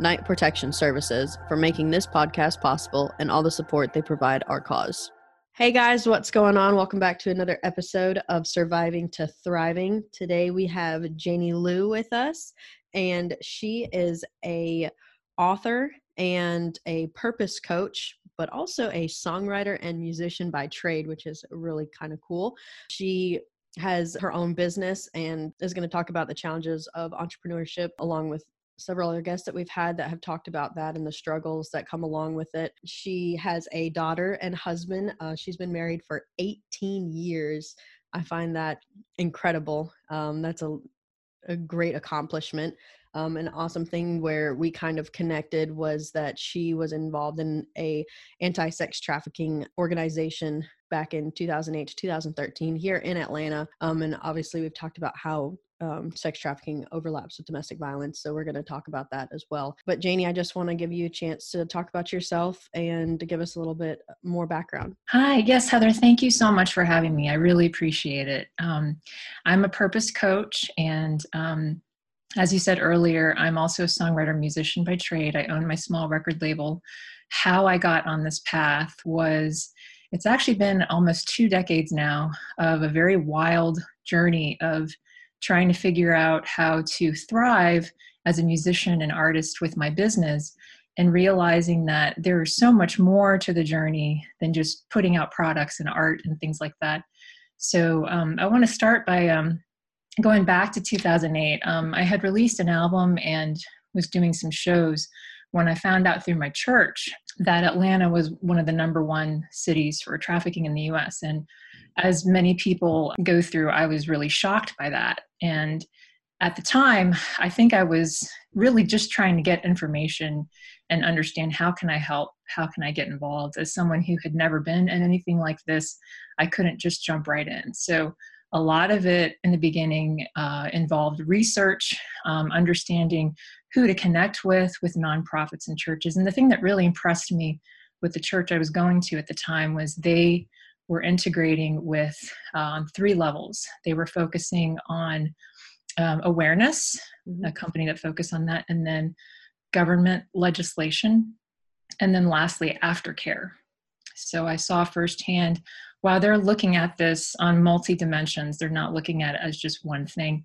Knight Protection Services, for making this podcast possible and all the support they provide our cause. Hey guys, what's going on? Welcome back to another episode of Surviving to Thriving. Today we have Janie Liu with us, and she is a author and a purpose coach but also a songwriter and musician by trade which is really kind of cool she has her own business and is going to talk about the challenges of entrepreneurship along with several other guests that we've had that have talked about that and the struggles that come along with it. She has a daughter and husband. Uh, she's been married for 18 years. I find that incredible. Um, that's a, a great accomplishment. Um, an awesome thing where we kind of connected was that she was involved in a anti-sex trafficking organization back in 2008 to 2013 here in Atlanta. Um, and obviously, we've talked about how um, sex trafficking overlaps with domestic violence. So we're going to talk about that as well. But Janie, I just want to give you a chance to talk about yourself and to give us a little bit more background. Hi, yes, Heather, thank you so much for having me. I really appreciate it. Um, I'm a purpose coach and um, as you said earlier, I'm also a songwriter musician by trade. I own my small record label. How I got on this path was it's actually been almost two decades now of a very wild journey of trying to figure out how to thrive as a musician and artist with my business and realizing that there is so much more to the journey than just putting out products and art and things like that. So um, I want to start by um, going back to 2008. Um, I had released an album and was doing some shows when I found out through my church that Atlanta was one of the number one cities for trafficking in the US. And as many people go through, I was really shocked by that. And at the time, I think I was really just trying to get information and understand how can I help? How can I get involved? As someone who had never been in anything like this, I couldn't just jump right in. So a lot of it in the beginning uh, involved research, um, understanding who to connect with, with nonprofits and churches. And the thing that really impressed me with the church I was going to at the time was they were integrating with um, three levels. They were focusing on um, awareness, mm-hmm. a company that focused on that, and then government legislation, and then lastly, aftercare. So I saw firsthand while they're looking at this on multi dimensions, they're not looking at it as just one thing.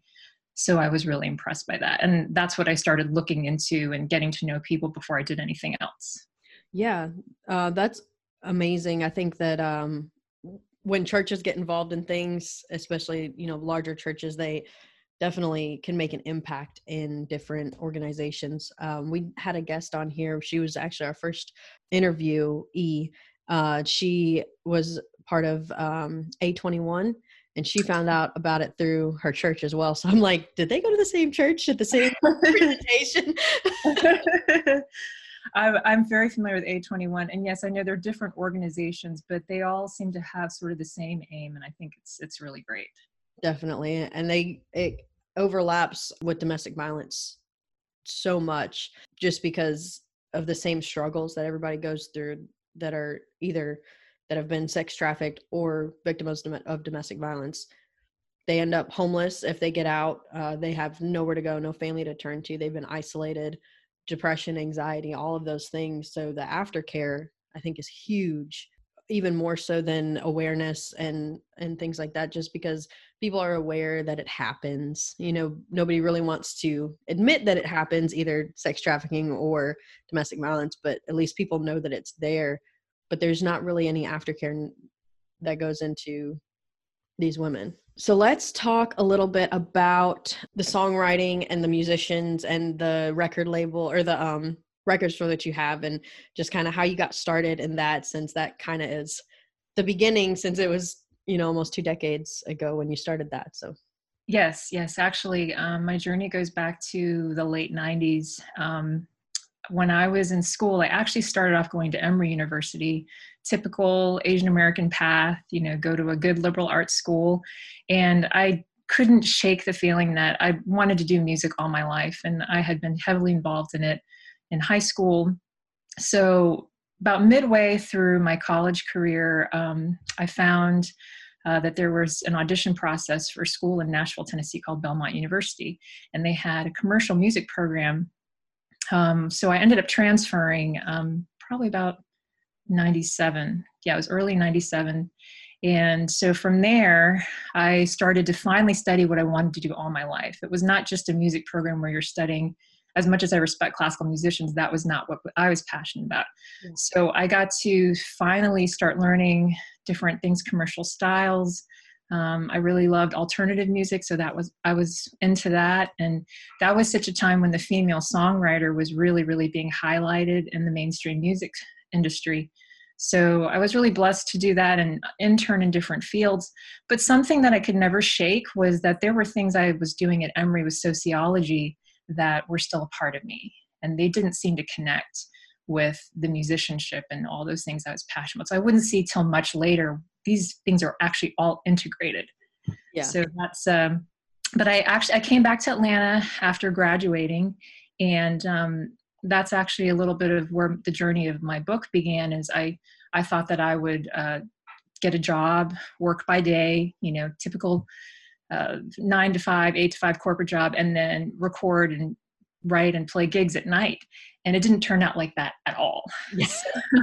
So I was really impressed by that. And that's what I started looking into and getting to know people before I did anything else. Yeah, uh, that's amazing. I think that um, when churches get involved in things, especially you know larger churches, they definitely can make an impact in different organizations. Um, we had a guest on here. She was actually our first interview. E. Uh, she was part of um, A21 and she found out about it through her church as well. So I'm like, did they go to the same church at the same presentation? I'm, very familiar with A21, and yes, I know they're different organizations, but they all seem to have sort of the same aim, and I think it's it's really great. Definitely, and they it overlaps with domestic violence so much, just because of the same struggles that everybody goes through that are either that have been sex trafficked or victims of domestic violence they end up homeless if they get out uh, they have nowhere to go no family to turn to they've been isolated depression, anxiety, all of those things. So the aftercare, I think, is huge, even more so than awareness and and things like that. Just because people are aware that it happens. You know, nobody really wants to admit that it happens, either sex trafficking or domestic violence, but at least people know that it's there. But there's not really any aftercare that goes into these women. So let's talk a little bit about the songwriting and the musicians and the record label or the um, record store that you have and just kind of how you got started in that since that kind of is the beginning since it was you know almost two decades ago when you started that so. Yes yes actually um, my journey goes back to the late 90s um, when I was in school, I actually started off going to Emory University, typical Asian American path, you know, go to a good liberal arts school. And I couldn't shake the feeling that I wanted to do music all my life. And I had been heavily involved in it in high school. So, about midway through my college career, um, I found uh, that there was an audition process for a school in Nashville, Tennessee called Belmont University, and they had a commercial music program. Um, so I ended up transferring um, probably about 97. Yeah, it was early 97. And so from there, I started to finally study what I wanted to do all my life. It was not just a music program where you're studying as much as I respect classical musicians, that was not what I was passionate about. So I got to finally start learning different things, commercial styles. Um, I really loved alternative music, so that was I was into that, and that was such a time when the female songwriter was really, really being highlighted in the mainstream music industry. So I was really blessed to do that and intern in different fields. But something that I could never shake was that there were things I was doing at Emory with sociology that were still a part of me and they didn't seem to connect with the musicianship and all those things I was passionate about. So I wouldn't see till much later these things are actually all integrated. Yeah. So that's um but I actually I came back to Atlanta after graduating and um that's actually a little bit of where the journey of my book began is I I thought that I would uh, get a job, work by day, you know, typical uh, nine to five, eight to five corporate job, and then record and write and play gigs at night. And it didn't turn out like that at all. Yes.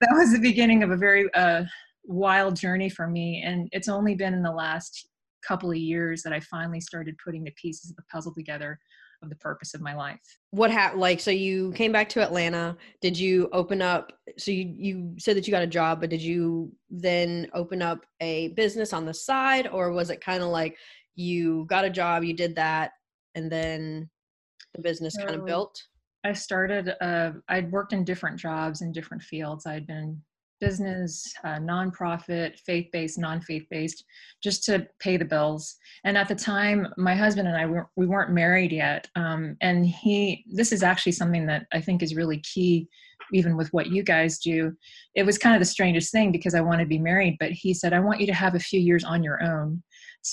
that was the beginning of a very uh, wild journey for me. And it's only been in the last couple of years that I finally started putting the pieces of the puzzle together of the purpose of my life. What happened? Like, so you came back to Atlanta. Did you open up? So you you said that you got a job, but did you then open up a business on the side, or was it kind of like you got a job, you did that, and then the business so kind of built? I started. Uh, I'd worked in different jobs in different fields. I'd been business, uh, nonprofit, faith based, non faith based, just to pay the bills. And at the time, my husband and I were, we weren't married yet. Um, and he, this is actually something that I think is really key, even with what you guys do. It was kind of the strangest thing because I wanted to be married, but he said, I want you to have a few years on your own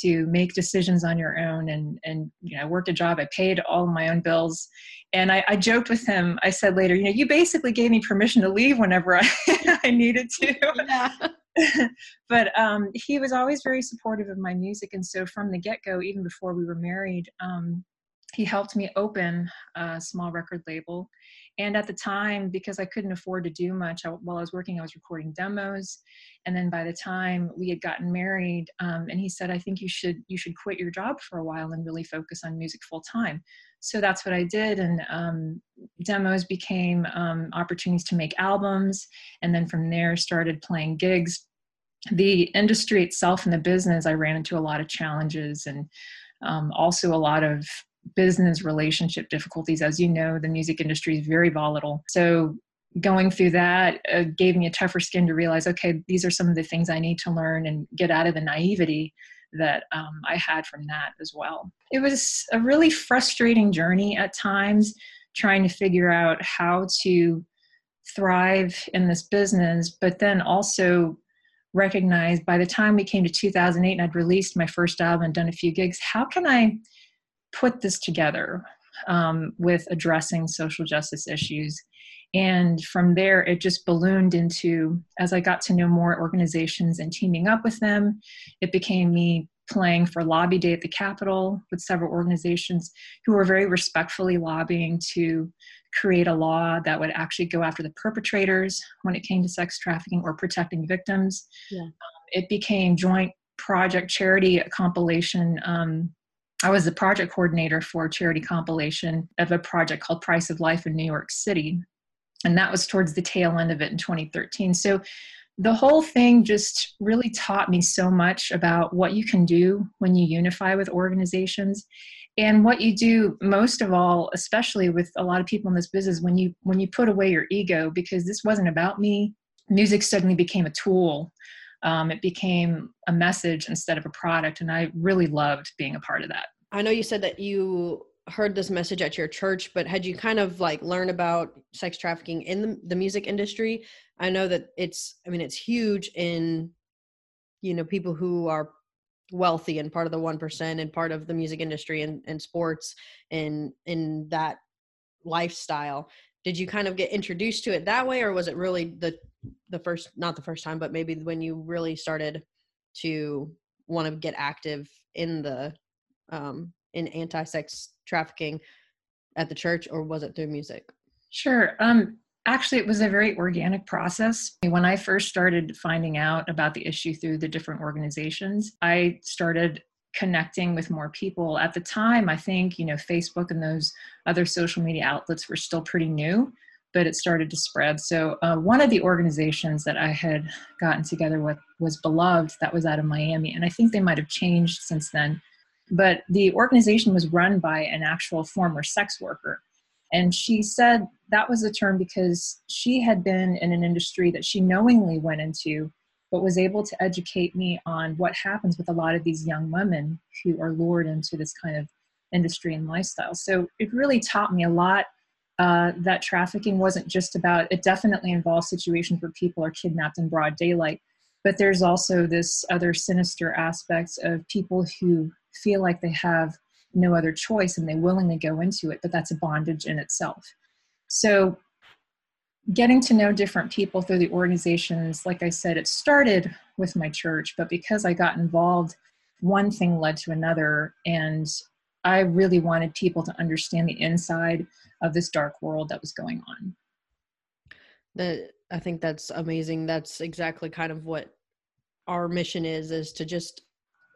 to make decisions on your own. And and you know I worked a job I paid all my own bills. And I, I joked with him. I said later you know you basically gave me permission to leave whenever I, I needed to. Yeah. but um, he was always very supportive of my music. And so from the get-go even before we were married um, he helped me open a small record label and at the time because i couldn't afford to do much I, while i was working i was recording demos. And then by the time we had gotten married um, and he said i think you should you should quit your job for a while and really focus on music full time so that's what i did and um, demos became um, opportunities to make albums. And then from there started playing gigs. The industry itself and the business i ran into a lot of challenges and um, also a lot of business relationship difficulties. As you know, the music industry is very volatile. So going through that uh, gave me a tougher skin to realize okay, these are some of the things I need to learn and get out of the naivety that um, I had from that as well. It was a really frustrating journey at times trying to figure out how to thrive in this business, but then also recognize by the time we came to 2008 and I'd released my first album and done a few gigs, how can I put this together um, with addressing social justice issues. And from there, it just ballooned into, as I got to know more organizations and teaming up with them, it became me playing for Lobby Day at the Capitol with several organizations who were very respectfully lobbying to create a law that would actually go after the perpetrators when it came to sex trafficking or protecting victims. Yeah. Um, it became joint project charity compilation um, I was the project coordinator for a charity compilation of a project called Price of Life in New York City. And that was towards the tail end of it in 2013. So the whole thing just really taught me so much about what you can do when you unify with organizations and what you do most of all especially with a lot of people in this business when you when you put away your ego because this wasn't about me music suddenly became a tool um, it became a message instead of a product and i really loved being a part of that i know you said that you heard this message at your church, but had you kind of like learned about sex trafficking in the, the music industry? I know that it's, I mean, it's huge in, you know, people who are wealthy and part of the 1% and part of the music industry and, and sports and in that lifestyle. Did you kind of get introduced to it that way or was it really the the first not the first time but maybe when you really started to want to get active in the um in anti-sex trafficking at the church or was it through music? Sure. Um actually it was a very organic process. When i first started finding out about the issue through the different organizations i started connecting with more people at the time i think you know facebook and those other social media outlets were still pretty new but it started to spread so uh, one of the organizations that i had gotten together with was beloved that was out of miami and i think they might have changed since then but the organization was run by an actual former sex worker. And she said that was the term because she had been in an industry that she knowingly went into, but was able to educate me on what happens with a lot of these young women who are lured into this kind of industry and lifestyle. So it really taught me a lot uh, that trafficking wasn't just about, it definitely involves situations where people are kidnapped in broad daylight, but there's also this other sinister aspects of people who feel like they have no other choice and they willingly go into it, but that's a bondage in itself. So, getting to know different people through the organizations, like I said, it started with my church, but because I got involved, one thing led to another. And I really wanted people to understand the inside of this dark world that was going on. That I think that's amazing. That's exactly kind of what our mission is is to just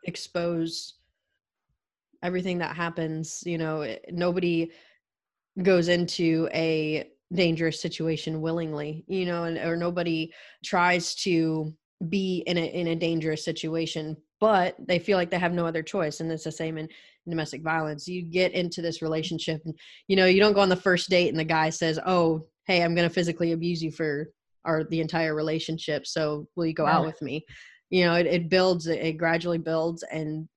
expose everything that happens you know nobody goes into a dangerous situation willingly you know and or nobody tries to be in a in a dangerous situation but they feel like they have no other choice and it's the same in domestic violence. You get into this relationship and you know you don't go on the first date and the guy says oh hey i'm going to physically abuse you for our the entire relationship so will you go out with me? You know it, it builds it gradually builds and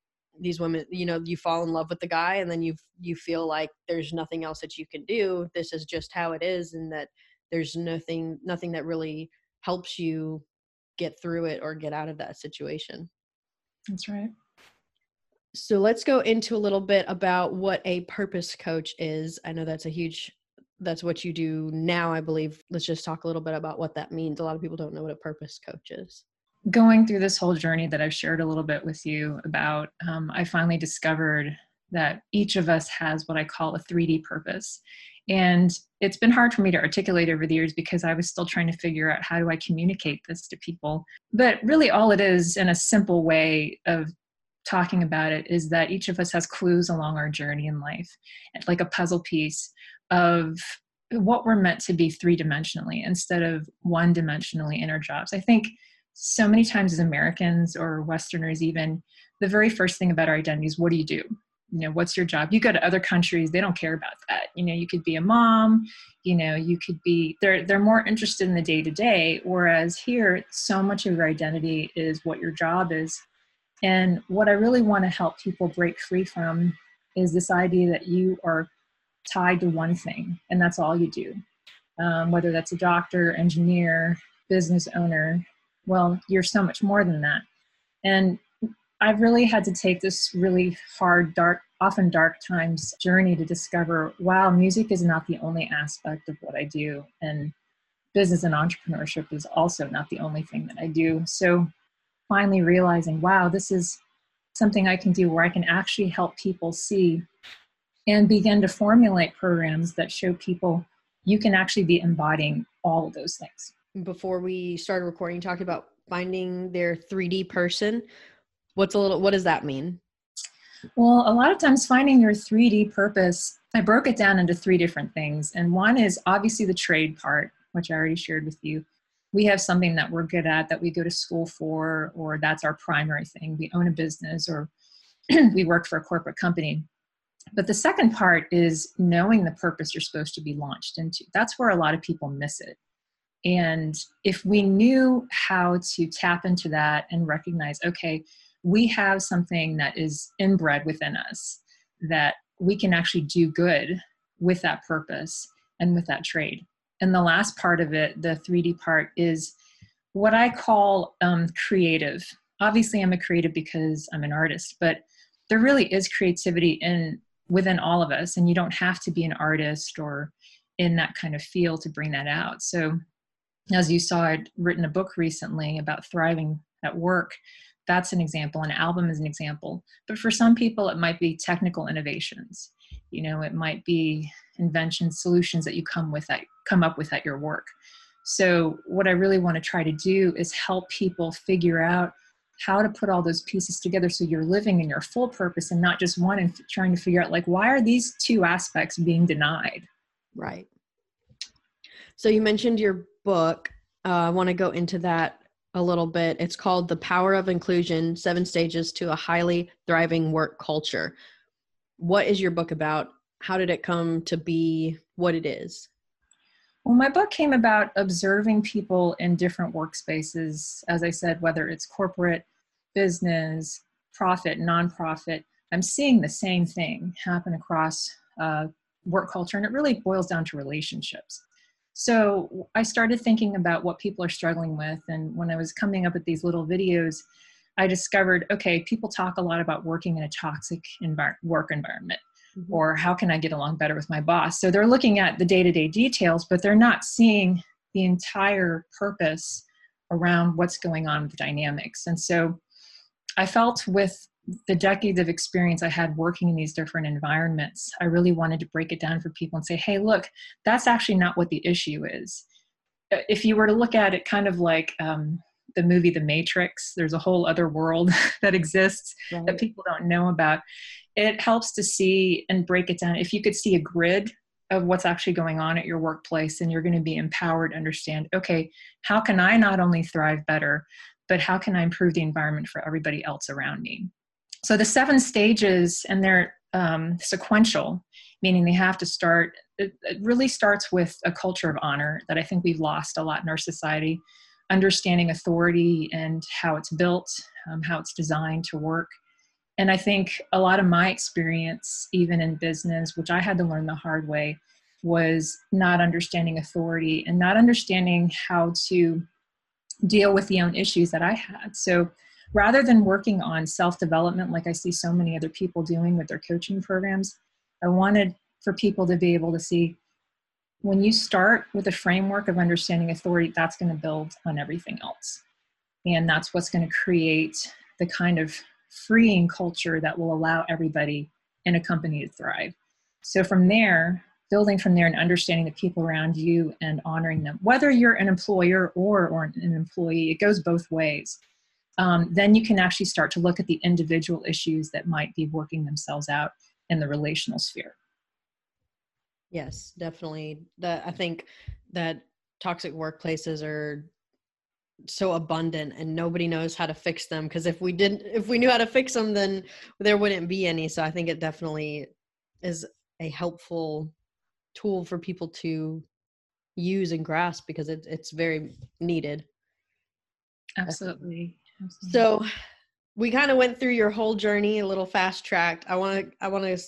these women you know you fall in love with the guy and then you you feel like there's nothing else that you can do. This is just how it is and that there's nothing nothing that really helps you get through it or get out of that situation. That's right. So let's go into a little bit about what a purpose coach is. I know that's a huge that's what you do now i believe. Let's just talk a little bit about what that means. A lot of people don't know what a purpose coach is going through this whole journey that I've shared a little bit with you about, um, I finally discovered that each of us has what I call a 3D purpose. And it's been hard for me to articulate over the years because I was still trying to figure out how do I communicate this to people. But really, all it is in a simple way of talking about it is that each of us has clues along our journey in life, like a puzzle piece of what we're meant to be three dimensionally instead of one dimensionally in our jobs. I think so many times as Americans or Westerners, even, the very first thing about our identity is what do you do? You know, what's your job? You go to other countries, they don't care about that. You know, you could be a mom, you know, you could be, they're, they're more interested in the day to day. Whereas here, so much of your identity is what your job is. And what I really want to help people break free from is this idea that you are tied to one thing and that's all you do. Um, whether that's a doctor, engineer, business owner, well, you're so much more than that. And I've really had to take this really hard, dark, often dark times journey to discover wow, music is not the only aspect of what I do. And business and entrepreneurship is also not the only thing that I do. So finally realizing, wow, this is something I can do where I can actually help people see and begin to formulate programs that show people you can actually be embodying all of those things before we started recording, talked about finding their 3D person. What's a little, what does that mean? Well, a lot of times finding your 3D purpose, I broke it down into three different things. And one is obviously the trade part, which I already shared with you. We have something that we're good at that we go to school for, or that's our primary thing. We own a business or we work for a corporate company. But the second part is knowing the purpose you're supposed to be launched into. That's where a lot of people miss it. And if we knew how to tap into that and recognize, okay, we have something that is inbred within us that we can actually do good with that purpose and with that trade. And the last part of it, the 3D part, is what I call um, creative. Obviously, I'm a creative because I'm an artist, but there really is creativity in within all of us, and you don't have to be an artist or in that kind of field to bring that out. So, as you saw, I'd written a book recently about thriving at work. That's an example. An album is an example. But for some people, it might be technical innovations. You know, it might be inventions, solutions that you come with that come up with at your work. So, what I really want to try to do is help people figure out how to put all those pieces together so you're living in your full purpose and not just one and trying to figure out like why are these two aspects being denied right so you mentioned your book uh, i want to go into that a little bit it's called the power of inclusion seven stages to a highly thriving work culture what is your book about how did it come to be what it is well, my book came about observing people in different workspaces, as I said, whether it's corporate, business, profit, nonprofit. I'm seeing the same thing happen across uh, work culture, and it really boils down to relationships. So I started thinking about what people are struggling with, and when I was coming up with these little videos, I discovered okay, people talk a lot about working in a toxic envir- work environment mm-hmm. or how can I get along better with my boss? So they're looking at the day to day details, but they're not seeing the entire purpose around what's going on with the dynamics. And so I felt with the decades of experience I had working in these different environments, I really wanted to break it down for people and say, hey, look, that's actually not what the issue is. Uh, if you were to look at it kind of like um, the movie The Matrix, there's a whole other world that exists right. that people don't know about it helps to see and break it down. If you could see a grid of what's actually going on at your workplace, and you're going to be empowered to understand okay, how can I not only thrive better, but how can I improve the environment for everybody else around me? So the seven stages, and they're um, sequential, meaning they have to start, it, it really starts with a culture of honor that I think we've lost a lot in our society. Understanding authority and how it's built, um, how it's designed to work and I think a lot of my experience, even in business, which I had to learn the hard way, was not understanding authority and not understanding how to deal with the own issues that I had. So rather than working on self development, like I see so many other people doing with their coaching programs, I wanted for people to be able to see when you start with a framework of understanding authority, that's going to build on everything else. And that's what's going to create the kind of freeing culture that will allow everybody in a company to thrive. So from there, building from there and understanding the people around you and honoring them, whether you're an employer or, or an employee, it goes both ways. Um, then you can actually start to look at the individual issues that might be working themselves out in the relational sphere. Yes, definitely. That I think that toxic workplaces are so abundant and nobody knows how to fix them because if we didn't if we knew how to fix them then there wouldn't be any so i think it definitely is a helpful tool for people to use and grasp because it, it's very needed absolutely, absolutely. so we kind of went through your whole journey a little fast tracked. I want to i want to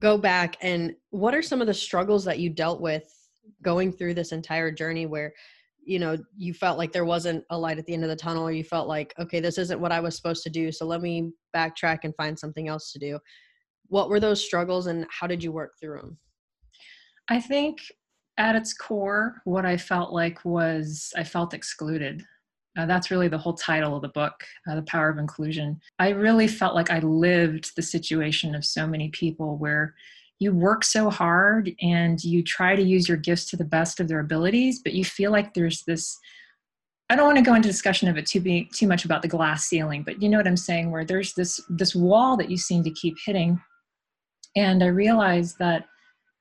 go back and what are some of the struggles that you dealt with going through this entire journey where you know you felt like there wasn't a light at the end of the tunnel or you felt like okay this isn't what i was supposed to do so let me backtrack and find something else to do. What were those struggles and how did you work through them i think at its core what i felt like was i felt excluded uh, that's really the whole title of the book, uh, The Power of Inclusion. I really felt like I lived the situation of so many people where you work so hard and you try to use your gifts to the best of their abilities, but you feel like there's this I don't want to go into discussion of it too be too much about the glass ceiling, but you know what I'm saying, where there's this this wall that you seem to keep hitting. And I realized that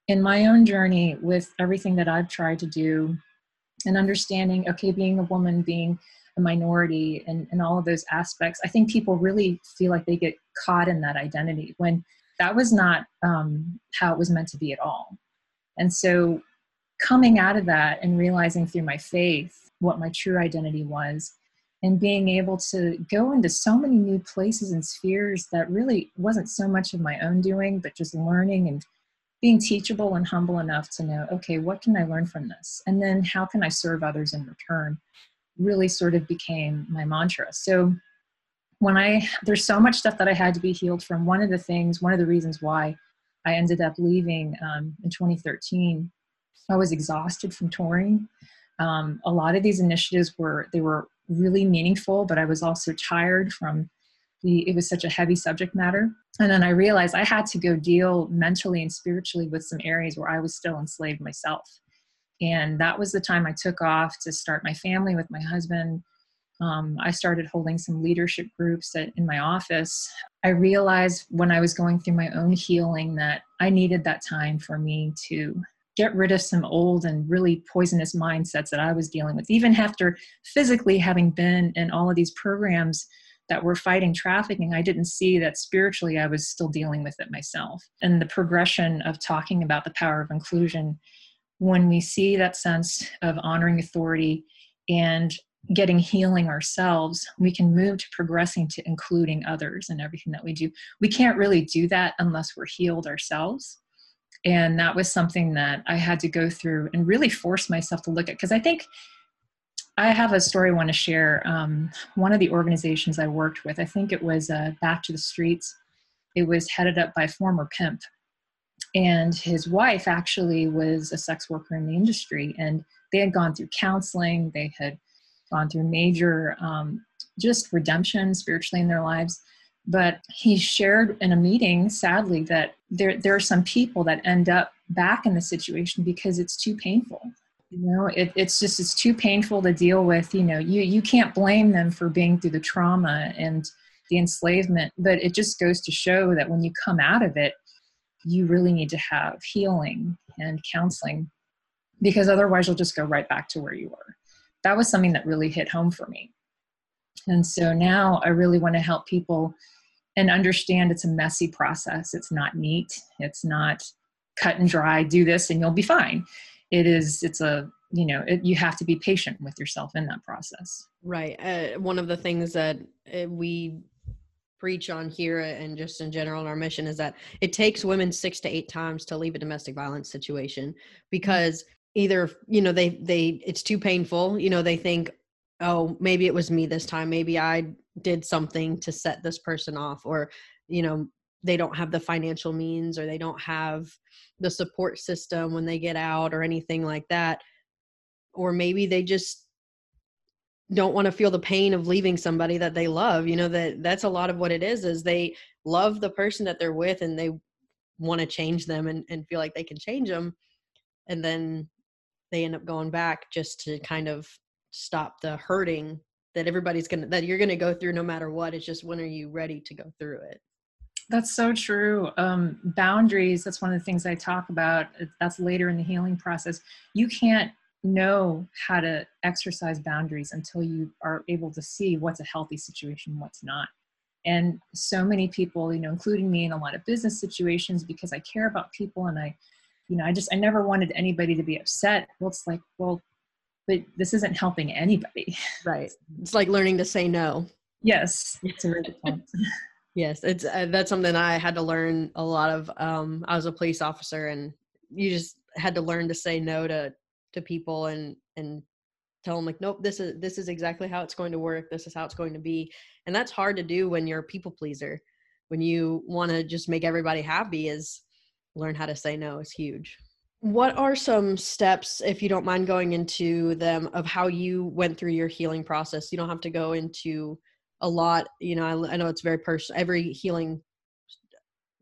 in my own journey with everything that I've tried to do and understanding, okay, being a woman, being a minority and, and all of those aspects, I think people really feel like they get caught in that identity when that was not um, how it was meant to be at all. And so, coming out of that and realizing through my faith what my true identity was, and being able to go into so many new places and spheres that really wasn't so much of my own doing, but just learning and being teachable and humble enough to know, okay, what can I learn from this? And then how can I serve others in return? Really sort of became my mantra. So when I, there's so much stuff that I had to be healed from. One of the things, one of the reasons why I ended up leaving um, in 2013, I was exhausted from touring. Um, a lot of these initiatives were, they were really meaningful, but I was also tired from the, it was such a heavy subject matter. And then I realized I had to go deal mentally and spiritually with some areas where I was still enslaved myself. And that was the time I took off to start my family with my husband. Um, I started holding some leadership groups at, in my office. I realized when I was going through my own healing that I needed that time for me to get rid of some old and really poisonous mindsets that I was dealing with, even after physically having been in all of these programs that were fighting trafficking, I didn't see that spiritually I was still dealing with it myself. And the progression of talking about the power of inclusion, when we see that sense of honoring authority and getting healing ourselves, we can move to progressing to including others in everything that we do. We can't really do that unless we're healed ourselves. And that was something that I had to go through and really force myself to look at because I think I have a story I want to share. Um, one of the organizations I worked with, I think it was uh, Back to the Streets, it was headed up by former pimp. And his wife actually was a sex worker in the industry. And they had gone through counseling, they had gone through major um, just redemption spiritually in their lives. But he shared in a meeting, sadly, that there, there are some people that end up back in the situation because it's too painful you know it, it's just it's too painful to deal with you know you you can't blame them for being through the trauma and the enslavement but it just goes to show that when you come out of it you really need to have healing and counseling because otherwise you'll just go right back to where you were. That was something that really hit home for me. And so now i really want to help people and understand it's a messy process. It's not neat. It's not cut and dry do this and you'll be fine. It is it's a you know it, you have to be patient with yourself in that process. Right uh, one of the things that uh, we preach on here and just in general in our mission is that it takes women six to eight times to leave a domestic violence situation because either you know they they it's too painful you know they think oh maybe it was me this time. Maybe i did something to set this person off or you know they don't have the financial means or they don't have the support system when they get out or anything like that. Or maybe they just don't want to feel the pain of leaving somebody that they love you know that that's a lot of what it is is they love the person that they're with and they want to change them and, and feel like they can change them and then they end up going back just to kind of stop the hurting that everybody's gonna that you're gonna go through no matter what it's just when are you ready to go through it that's so true. Um, boundaries, that's one of the things I talk about. That's later in the healing process. You can't know how to exercise boundaries until you are able to see what's a healthy situation, what's not. And so many people, you know, including me in a lot of business situations, because I care about people and I, you know, I just, I never wanted anybody to be upset. Well, it's like, well, but this isn't helping anybody. Right. It's like learning to say no. Yes. It's a really point. Yes, it's uh, that's something I had to learn a lot of. Um, I was a police officer, and you just had to learn to say no to to people and and tell them like, nope, this is this is exactly how it's going to work. This is how it's going to be, and that's hard to do when you're a people pleaser. When you want to just make everybody happy, is learn how to say no is huge. What are some steps, if you don't mind going into them, of how you went through your healing process? You don't have to go into a lot you know I, I know it's very personal every healing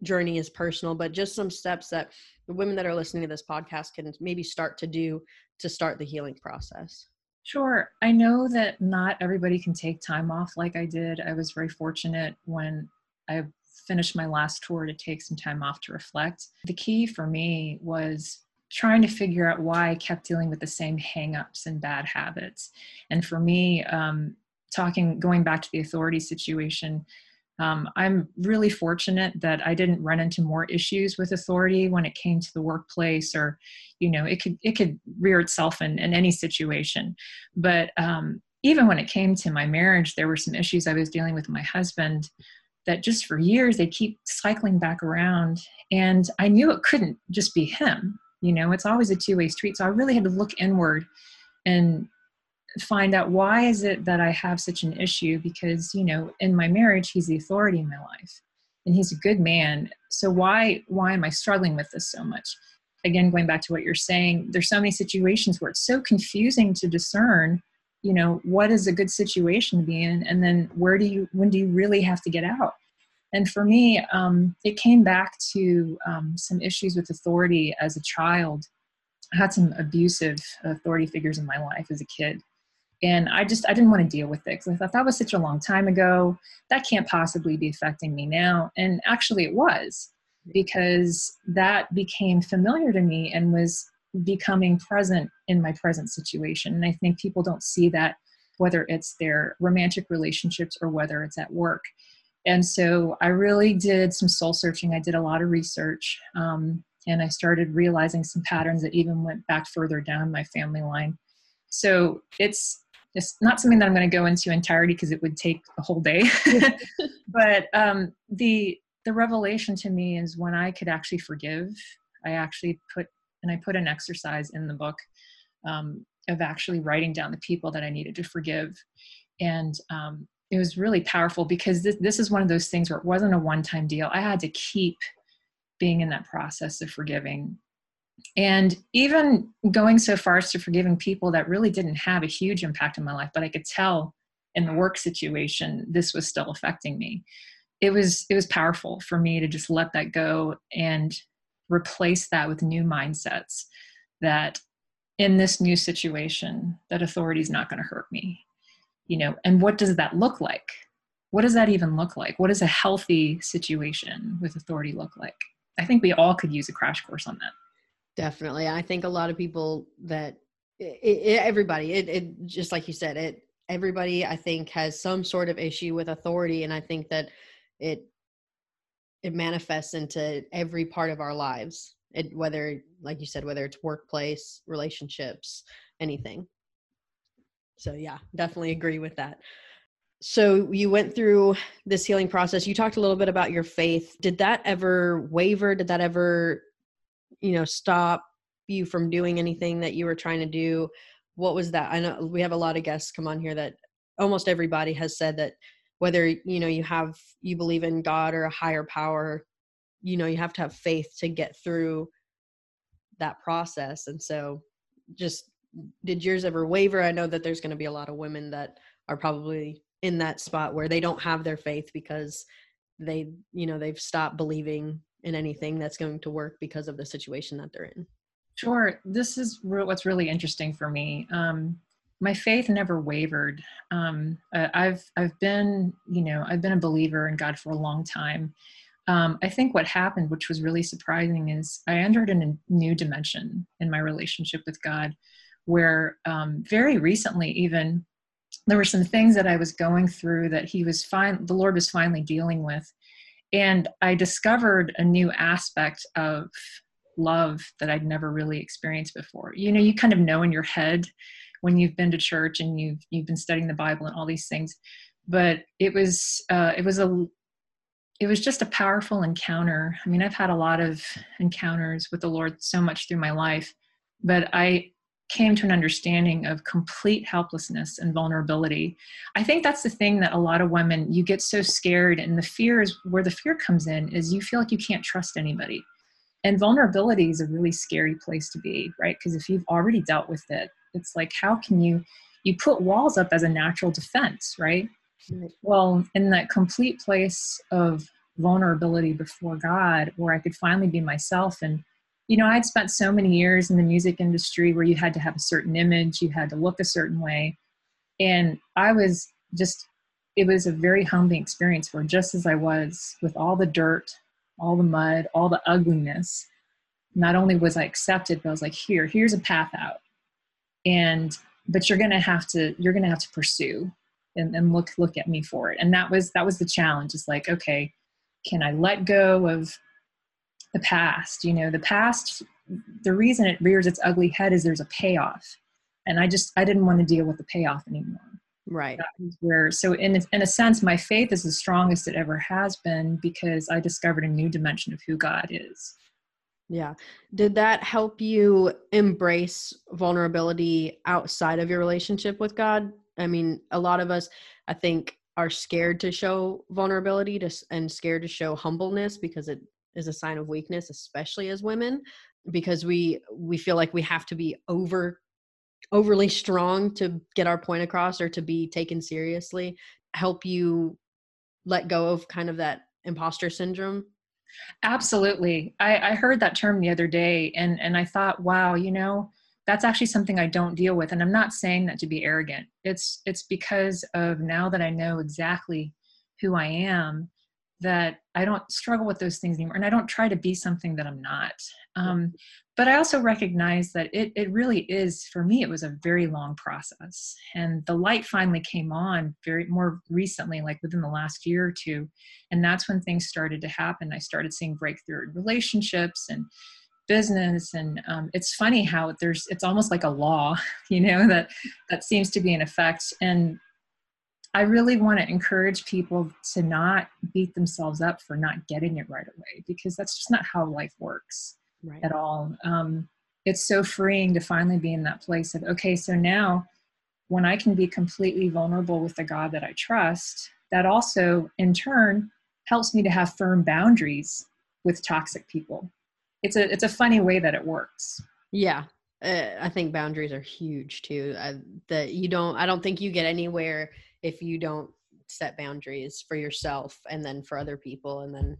journey is personal but just some steps that the women that are listening to this podcast can maybe start to do to start the healing process Sure. I know that not everybody can take time off like I did. I was very fortunate when I finished my last tour to take some time off to reflect. The key for me was trying to figure out why I kept dealing with the same hangups and bad habits. And for me, um, talking going back to the authority situation um, i'm really fortunate that i didn't run into more issues with authority when it came to the workplace or you know it could it could rear itself in, in any situation but um, even when it came to my marriage, there were some issues I was dealing with my husband that just for years they keep cycling back around. And I knew it couldn't just be him. You know, it's always a two way street. So I really had to look inward and find out why is it that I have such an issue because you know in my marriage he's the authority in my life and he's a good man. So why why am I struggling with this so much? Again going back to what you're saying there's so many situations where it's so confusing to discern you know what is a good situation to be in and then where do you when do you really have to get out? And for me um, it came back to um, some issues with authority as a child. I had some abusive authority figures in my life as a kid and i just i didn't want to deal with it because i thought that was such a long time ago. That can't possibly be affecting me now. And actually it was because that became familiar to me and was becoming present in my present situation. And i think people don't see that whether it's their romantic relationships or whether it's at work. And so i really did some soul searching. I did a lot of research um, and i started realizing some patterns that even went back further down my family line. So it's it's not something that I'm going to go into entirety because it would take a whole day. but um, the the revelation to me is when I could actually forgive. I actually put and I put an exercise in the book um, of actually writing down the people that I needed to forgive, and um, it was really powerful because this this is one of those things where it wasn't a one time deal. I had to keep being in that process of forgiving and even going so far as to forgiving people that really didn't have a huge impact in my life but i could tell in the work situation this was still affecting me. It was it was powerful for me to just let that go and replace that with new mindsets that in this new situation that authority is not going to hurt me you know? And what does that look like? What does that even look like? What does a healthy situation with authority look like? I think we all could use a crash course on that Definitely. I think a lot of people that it, it, everybody, it, it just like you said, it everybody I think has some sort of issue with authority, and I think that it it manifests into every part of our lives. It whether, like you said, whether it's workplace, relationships, anything. So yeah, definitely agree with that. So you went through this healing process. You talked a little bit about your faith. Did that ever waver? Did that ever you know stop you from doing anything that you were trying to do? What was that? I know we have a lot of guests come on here that almost everybody has said that whether you know you have you believe in god or a higher power you know you have to have faith to get through that process and so just did yours ever waver? I know that there's going to be a lot of women that are probably in that spot where they don't have their faith because they you know they've stopped believing in anything that's going to work because of the situation that they're in. Sure. This is re- what's really interesting for me. Um, my faith never wavered. Um, I've I've been you know I've been a believer in God for a long time. Um, I think what happened, which was really surprising, is I entered in a new dimension in my relationship with God, where um, very recently even there were some things that I was going through that He was fine. The Lord was finally dealing with, and I discovered a new aspect of love that I'd never really experienced before. You know, you kind of know in your head when you've been to church and you've you've been studying the Bible and all these things, but it was uh, it was a it was just a powerful encounter. I mean, I've had a lot of encounters with the Lord so much through my life, but I came to an understanding of complete helplessness and vulnerability. I think that's the thing that a lot of women you get so scared and the fear is where the fear comes in is you feel like you can't trust anybody. And vulnerability is a really scary place to be, right? Because if you've already dealt with it, it's like how can you you put walls up as a natural defense, right? right. Well, in that complete place of vulnerability before God where I could finally be myself and you know, I'd spent so many years in the music industry where you had to have a certain image, you had to look a certain way. And I was just, it was a very humbling experience where just as I was with all the dirt, all the mud, all the ugliness, not only was I accepted, but I was like, here, here's a path out. And, but you're going to have to, you're going to have to pursue and, and look, look at me for it. And that was, that was the challenge. It's like, okay, can I let go of the past you know the past the reason it rears its ugly head is there's a payoff and i just i didn't want to deal with the payoff anymore Right. where so in in a sense, my faith is the strongest it ever has been because I discovered a new dimension of who God is. Yeah. Did that help you embrace vulnerability outside of your relationship with God? I mean, a lot of us, I think, are scared to show vulnerability to, and scared to show humbleness because it is a sign of weakness, especially as women, because we we feel like we have to be over overly strong to get our point across or to be taken seriously. Help you let go of kind of that imposter syndrome Absolutely. I, I heard that term the other day and, and I thought, wow, you know, that's actually something I don't deal with. And I'm not saying that to be arrogant. It's it's because of now that I know exactly who I am that I don't struggle with those things anymore. And I don't try to be something that I'm not. Um, but I also recognize that it, it really is, for me, it was a very long process. And the light finally came on very more recently, like within the last year or two. And that's when things started to happen. I started seeing breakthrough in relationships and business and um, it's funny how there's it's almost like a law you know that that seems to be in effect and I really want to encourage people to not beat themselves up for not getting it right away because that's just not how life works right. at all. Um, it's so freeing to finally be in that place of, okay, so now when I can be completely vulnerable with the God that I trust, that also in turn helps me to have firm boundaries with toxic people. It's a it's a funny way that it works. Yeah, uh, I think boundaries are huge too. Uh, that you don't, I don't think you get anywhere if you don't set boundaries for yourself and then for other people, and then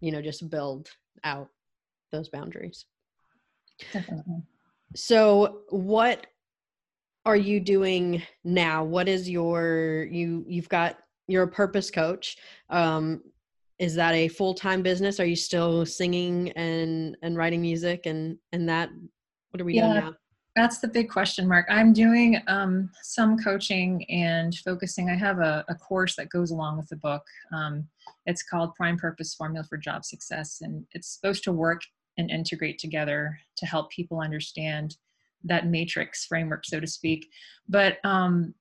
you know just build out those boundaries. Definitely. So, what are you doing now? What is your you? You've got you're a purpose coach. Um, is that a full-time business are you still singing and and writing music and and that what are we yeah, doing now? That's the big question mark. I'm doing um, some coaching and focusing. I have a, a, course that goes along with the book. Um, it's called Prime Purpose Formula for Job Success, and it's supposed to work and integrate together to help people understand that matrix framework, so to speak. But um,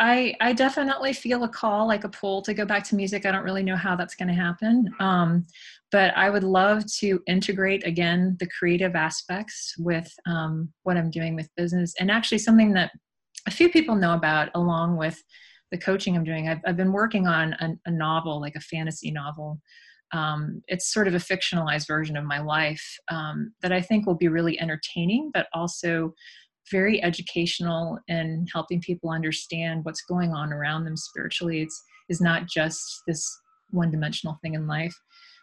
I, I definitely feel a call, like a pull to go back to music. I don't really know how that's going to happen. Um, but I would love to integrate again the creative aspects with um, what I'm doing with business. And actually, something that a few people know about, along with the coaching I'm doing, I've, I've been working on a, a novel, like a fantasy novel. Um, it's sort of a fictionalized version of my life um, that I think will be really entertaining, but also very educational in helping people understand what's going on around them spiritually. It's is not just this one dimensional thing in life.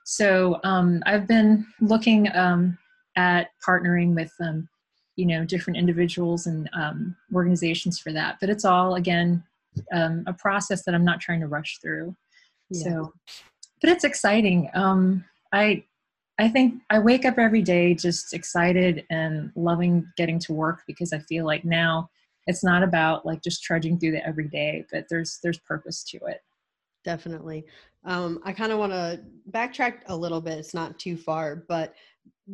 So um, I've been looking um, at partnering with um, you know different individuals and um, organizations for that. But it's all again um, a process that I'm not trying to rush through. Yeah. So, but it's exciting. Um, I I think I wake up every day just excited and loving getting to work because I feel like now it's not about like just trudging through the everyday, but there's there's purpose to it. Definitely. Um, I kind of want to backtrack a little bit. It's not too far, but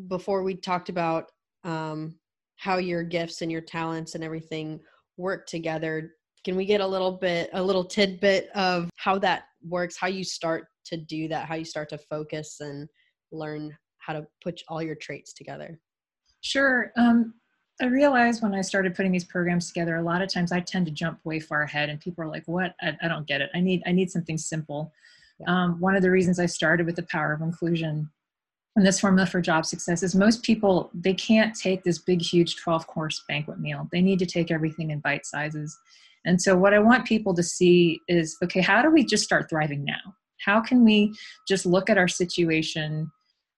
before we talked about um, how your gifts and your talents and everything work together, can we get a little bit, a little tidbit of how that works, how you start to do that, how you start to focus and learn how to put all your traits together? Sure. Um, I realized when I started putting these programs together, a lot of times I tend to jump way far ahead, and people are like, "What? I, I don't get it. I need I need something simple." Yeah. Um, one of the reasons I started with the power of inclusion and this formula for job success is most people they can't take this big, huge 12 course banquet meal. They need to take everything in bite sizes. And so, what I want people to see is, okay, how do we just start thriving now? How can we just look at our situation?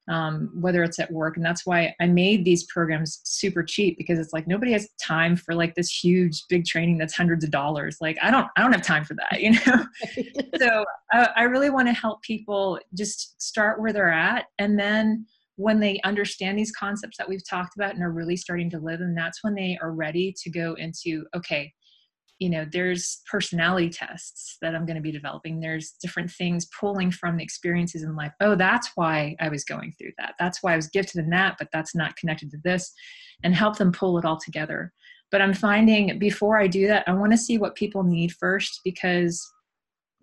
Um, whether it's at work. And that's why I made these programs super cheap because it's like nobody has time for like this huge big training that's hundreds of dollars. Like I don't, I don't have time for that, you know? so I, I really want to help people just start where they're at. And then when they understand these concepts that we've talked about and are really starting to live them, that's when they are ready to go into, okay, you know there's personality tests that i'm going to be developing there's different things pulling from the experiences in life oh that's why i was going through that that's why i was gifted in that but that's not connected to this and help them pull it all together But I'm finding before I do that, I want to see what people need first because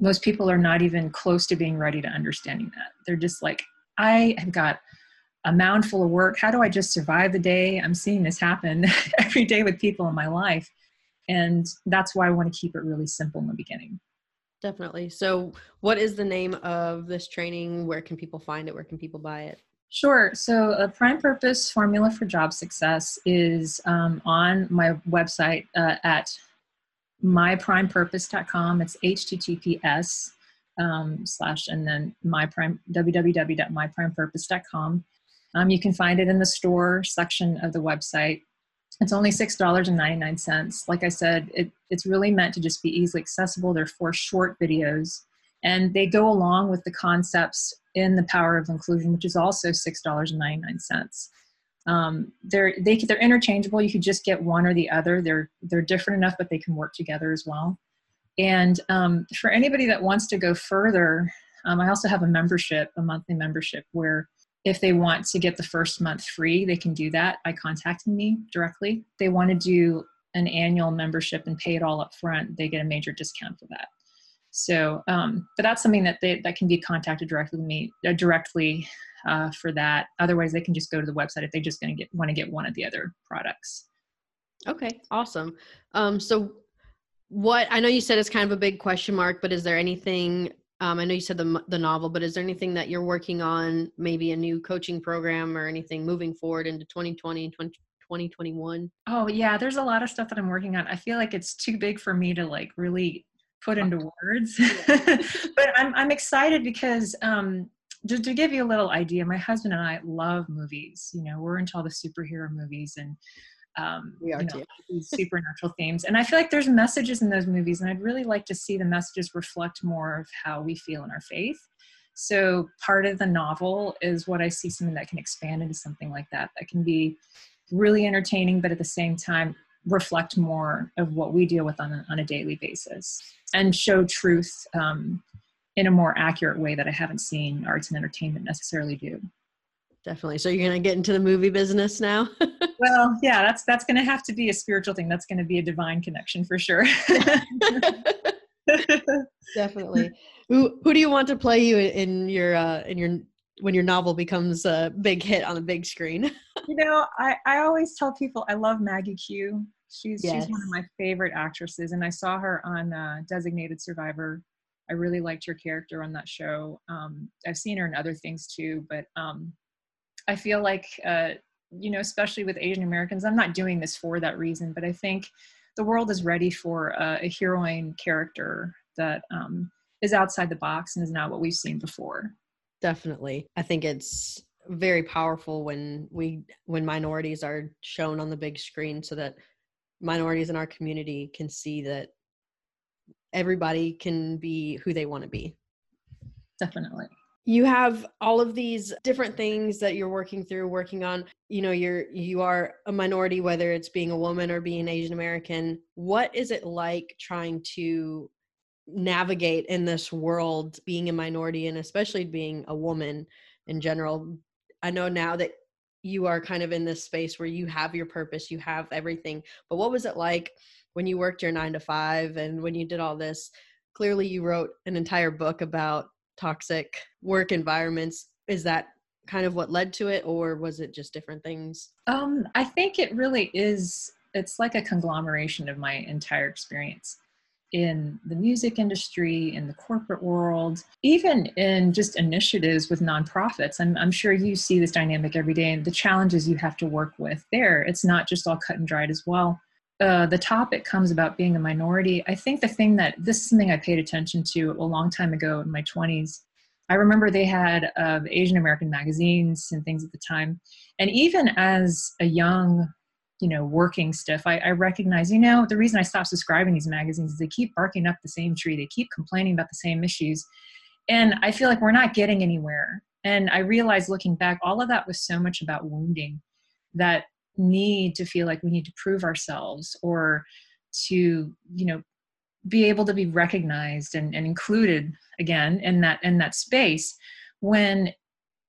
most people are not even close to being ready to understanding that. They're just like, I have got a mound full of work. How do I just survive the day? I'm seeing this happen every day with people in my life. And that's why I want to keep it really simple in the beginning. Definitely. So, what is the name of this training? Where can people find it? Where can people buy it? Sure. So, a prime purpose formula for job success is um, on my website uh, at myprimepurpose.com. It's HTTPS um, slash and then my prime www.myprimepurpose.com. Um, you can find it in the store section of the website. It's only $6.99. Like I said, it, it's really meant to just be easily accessible. They're four short videos, and they go along with the concepts in the power of inclusion, which is also $6.99. Um, they're they, they're interchangeable. You could just get one or the other. They're they're different enough, but they can work together as well. And um, for anybody that wants to go further, um, I also have a membership, a monthly membership, where if they want to get the first month free, they can do that by contacting me directly. they want to do an annual membership and pay it all up front, they get a major discount for that. So, um, but that's something that they, that can be contacted directly with me uh, directly uh, for that. Otherwise, they can just go to the website if they just going to get want to get one of the other products. Okay, awesome. Um, so, what I know you said is kind of a big question mark, but is there anything um, I know you said the the novel, but is there anything that you're working on? Maybe a new coaching program or anything moving forward into 2020 and 2021? Oh yeah, there's a lot of stuff that I'm working on. I feel like it's too big for me to like really put into words, but I'm I'm excited because um, just to give you a little idea, my husband and I love movies. You know, we're into all the superhero movies and um, we are you know, too. these supernatural themes. And I feel like there's messages in those movies, and I'd really like to see the messages reflect more of how we feel in our faith. So part of the novel is what I see something that can expand into something like that, that can be really entertaining, but at the same time reflect more of what we deal with on a, on a daily basis and show truth um, in a more accurate way that I haven't seen arts and entertainment necessarily do. Definitely. So you're going to get into the movie business now? well, yeah, that's that's going to have to be a spiritual thing. That's going to be a divine connection for sure. Definitely. Who who do you want to play you in your uh in your when your novel becomes a big hit on the big screen? you know, I I always tell people I love Maggie Q. She's yes. she's one of my favorite actresses and I saw her on uh, Designated Survivor. I really liked her character on that show. Um, I've seen her in other things too, but um, I feel like, uh, you know, especially with Asian Americans, I'm not doing this for that reason, but I think the world is ready for a, a heroine character that um, is outside the box and is not what we've seen before. Definitely. I think it's very powerful when we when minorities are shown on the big screen so that minorities in our community can see that everybody can be who they want to be. Definitely you have all of these different things that you're working through working on you know you're you are a minority whether it's being a woman or being asian american. What is it like trying to navigate in this world being a minority and especially being a woman in general? I know now that you are kind of in this space where you have your purpose you have everything but what was it like when you worked your 9 to 5 and when you did all this? Clearly you wrote an entire book about toxic work environments is that kind of what led to it or was it just different things? Um, i think it really is it's like a conglomeration of my entire experience in the music industry in the corporate world even in just initiatives with nonprofits. I'm, I'm sure you see this dynamic every day and the challenges you have to work with there. It's not just all cut and dried as well uh, the topic comes about being a minority, I think the thing that this is something I paid attention to a long time ago in my 20s. I remember they had uh, Asian American magazines and things at the time. And even as a young, you know, working stiff, I, I recognize, you know, the reason I stopped subscribing these magazines is they keep barking up the same tree. They keep complaining about the same issues. And I feel like we're not getting anywhere. And I realized looking back, all of that was so much about wounding that need to feel like we need to prove ourselves or to you know be able to be recognized and, and included again in that in that space when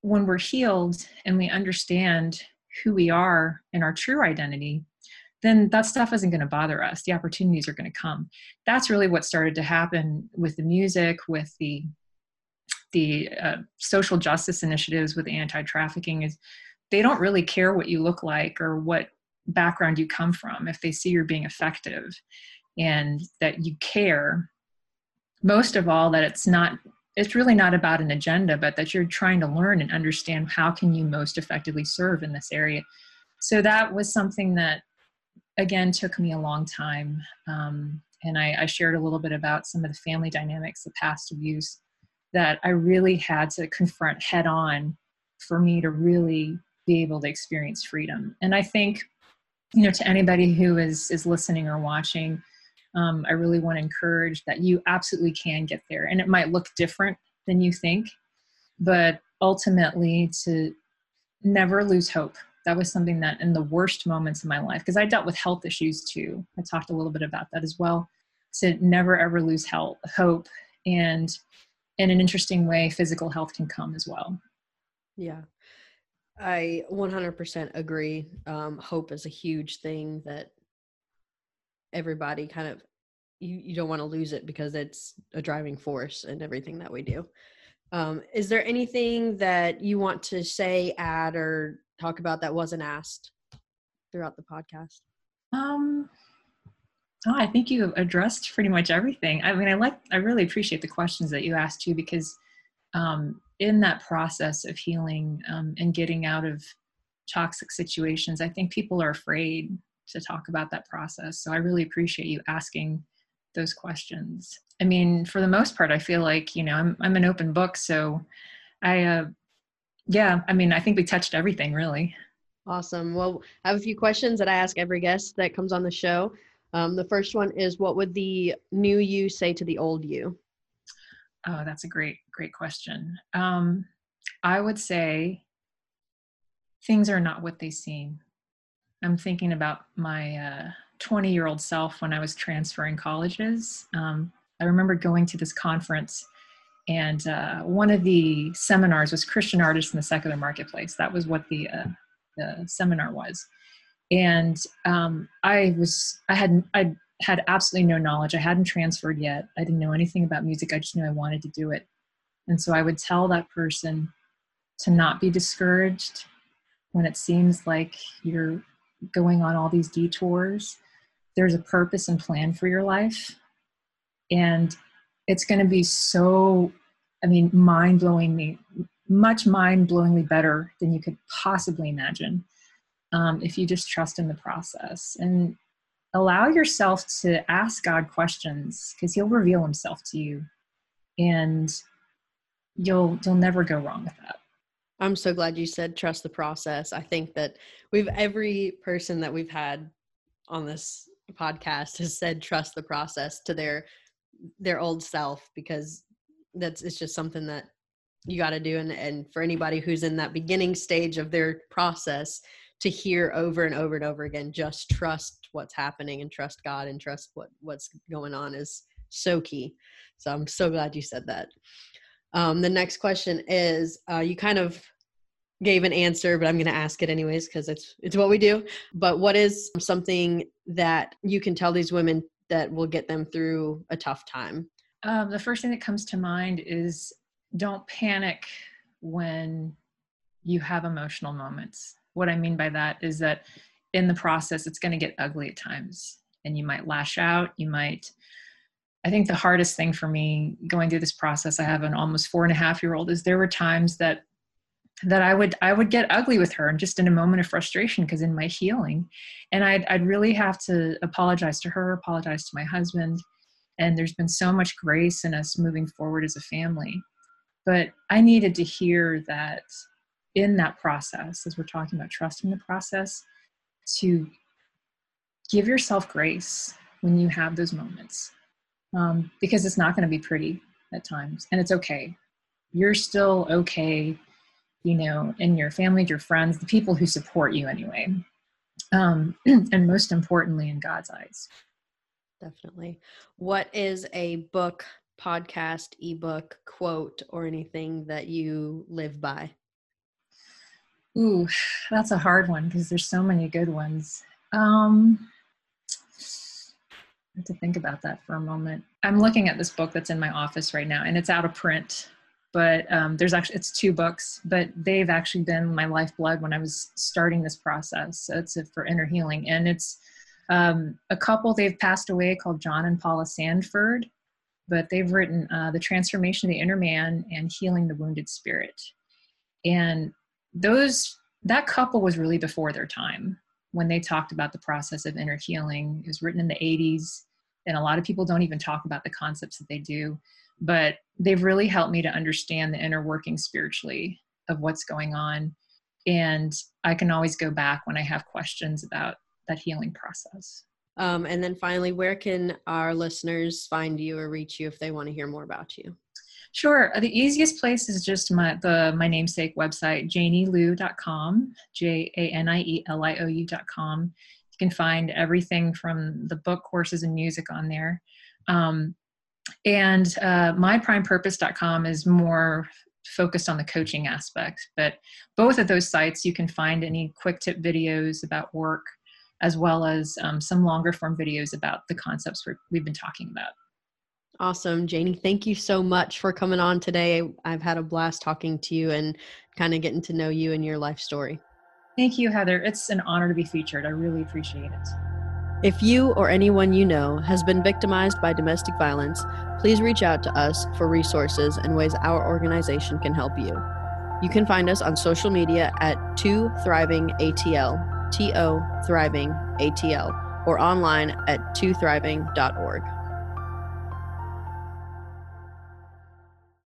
when we're healed and we understand who we are and our true identity then that stuff isn't going to bother us. The opportunities are going to come. That's really what started to happen with the music, with the the uh, social justice initiatives with anti-trafficking is they don't really care what you look like or what background you come from if they see you're being effective and that you care. Most of all that it's not it's really not about an agenda but that you're trying to learn and understand how can you most effectively serve in this area. So that was something that again took me a long time um, and I, I, shared a little bit about some of the family dynamics the past abuse that i really had to confront head on for me to really be able to experience freedom. And i think you know to anybody who is is listening or watching um, i really want to encourage that you absolutely can get there. And it might look different than you think but ultimately to never lose hope. That was something that in the worst moments of my life because i dealt with health issues too. I talked a little bit about that as well. To never ever lose health hope and in an interesting way physical health can come as well. Yeah i 100% agree um, hope is a huge thing that everybody kind of you, you don't want to lose it because it's a driving force in everything that we do um, is there anything that you want to say add or talk about that wasn't asked throughout the podcast? Um, oh, I think you addressed pretty much everything. I mean, I like, I really appreciate the questions that you asked too, because um, in that process of healing um, and getting out of toxic situations, I think people are afraid to talk about that process. So I really appreciate you asking those questions. I mean, for the most part, I feel like, you know, I'm, I'm an open book. So I, uh, yeah, I mean, I think we touched everything really. Awesome. Well, I have a few questions that I ask every guest that comes on the show. Um, the first one is What would the new you say to the old you? Oh, that's a great, great question. Um, I would say things are not what they seem. I'm thinking about my 20 uh, year old self when I was transferring colleges. Um, I remember going to this conference and uh, one of the seminars was Christian artists in the secular marketplace. That was what the, uh, the seminar was. And um, I was, I had, I had absolutely no knowledge. I hadn't transferred yet. I didn't know anything about music. I just knew I wanted to do it. And so I would tell that person to not be discouraged when it seems like you're going on all these detours. There's a purpose and plan for your life. And it's going to be so i mean mind blowingly much mind blowingly better than you could possibly imagine um, if you just trust in the process and allow yourself to ask god questions because he'll reveal himself to you and you'll you'll never go wrong with that. I'm so glad you said trust the process. I think that we've every person that we've had on this podcast has said trust the process to their their old self because that's it's just something that you got to do. And and for anybody who's in that beginning stage of their process to hear over and over and over again just trust what's happening and trust god and trust what what's going on is so key. So i'm so glad you said that um, the next question is uh, you kind of gave an answer but i'm going to ask it anyways because it's it's what we do but what is something that you can tell these women that will get them through a tough time? Um, the first thing that comes to mind is don't panic when you have emotional moments. What I mean by that is that in the process, it's going to get ugly at times, and you might lash out. You might. I think the hardest thing for me going through this process, I have an almost four and a half year old, is there were times that that I would I would get ugly with her and just in a moment of frustration because in my healing. And I'd I'd really have to apologize to her apologize to my husband. And there's been so much grace in us moving forward as a family. But I needed to hear that in that process as we're talking about trusting the process to give yourself grace when you have those moments um, because it's not going to be pretty at times and it's okay you're still okay you know, in your family, your friends, the people who support you anyway. Um, and most importantly, in God's eyes. Definitely. What is a book, podcast, ebook, quote, or anything that you live by? Ooh, that's a hard one because there's so many good ones. Um, to think about that for a moment. I'm looking at this book that's in my office right now, and it's out of print. But um, there's actually it's two books, but they've actually been my lifeblood when I was starting this process. So it's for inner healing, and it's um, a couple they've passed away called John and Paula Sandford, but they've written uh, the transformation of the inner man and healing the wounded spirit, and those that couple was really before their time when they talked about the process of inner healing. It was written in the 80s, and a lot of people don't even talk about the concepts that they do. But they've really helped me to understand the inner working spiritually of what's going on. And I can always go back when I have questions about that healing process. Um, and then finally, where can our listeners find you or reach you if they want to hear more about you? Sure. The easiest place is just my the my namesake website, janieliou.com, J A N I E L I O U.com. You can find everything from the book, courses, and music on there. Um, and uh, myprimepurpose.com is more focused on the coaching aspect. But both of those sites, you can find any quick tip videos about work, as well as um, some longer form videos about the concepts we have been talking about. Awesome. Janie, thank you so much for coming on today. I've had a blast talking to you and kind of getting to know you and your life story. Thank you, Heather. It's an honor to be featured. I really appreciate it. If you or anyone you know has been victimized by domestic violence, please reach out to us for resources and ways our organization can help you. You can find us on social media at 2 Thriving ATL, T O Thriving ATL, or online at 2thriving.org.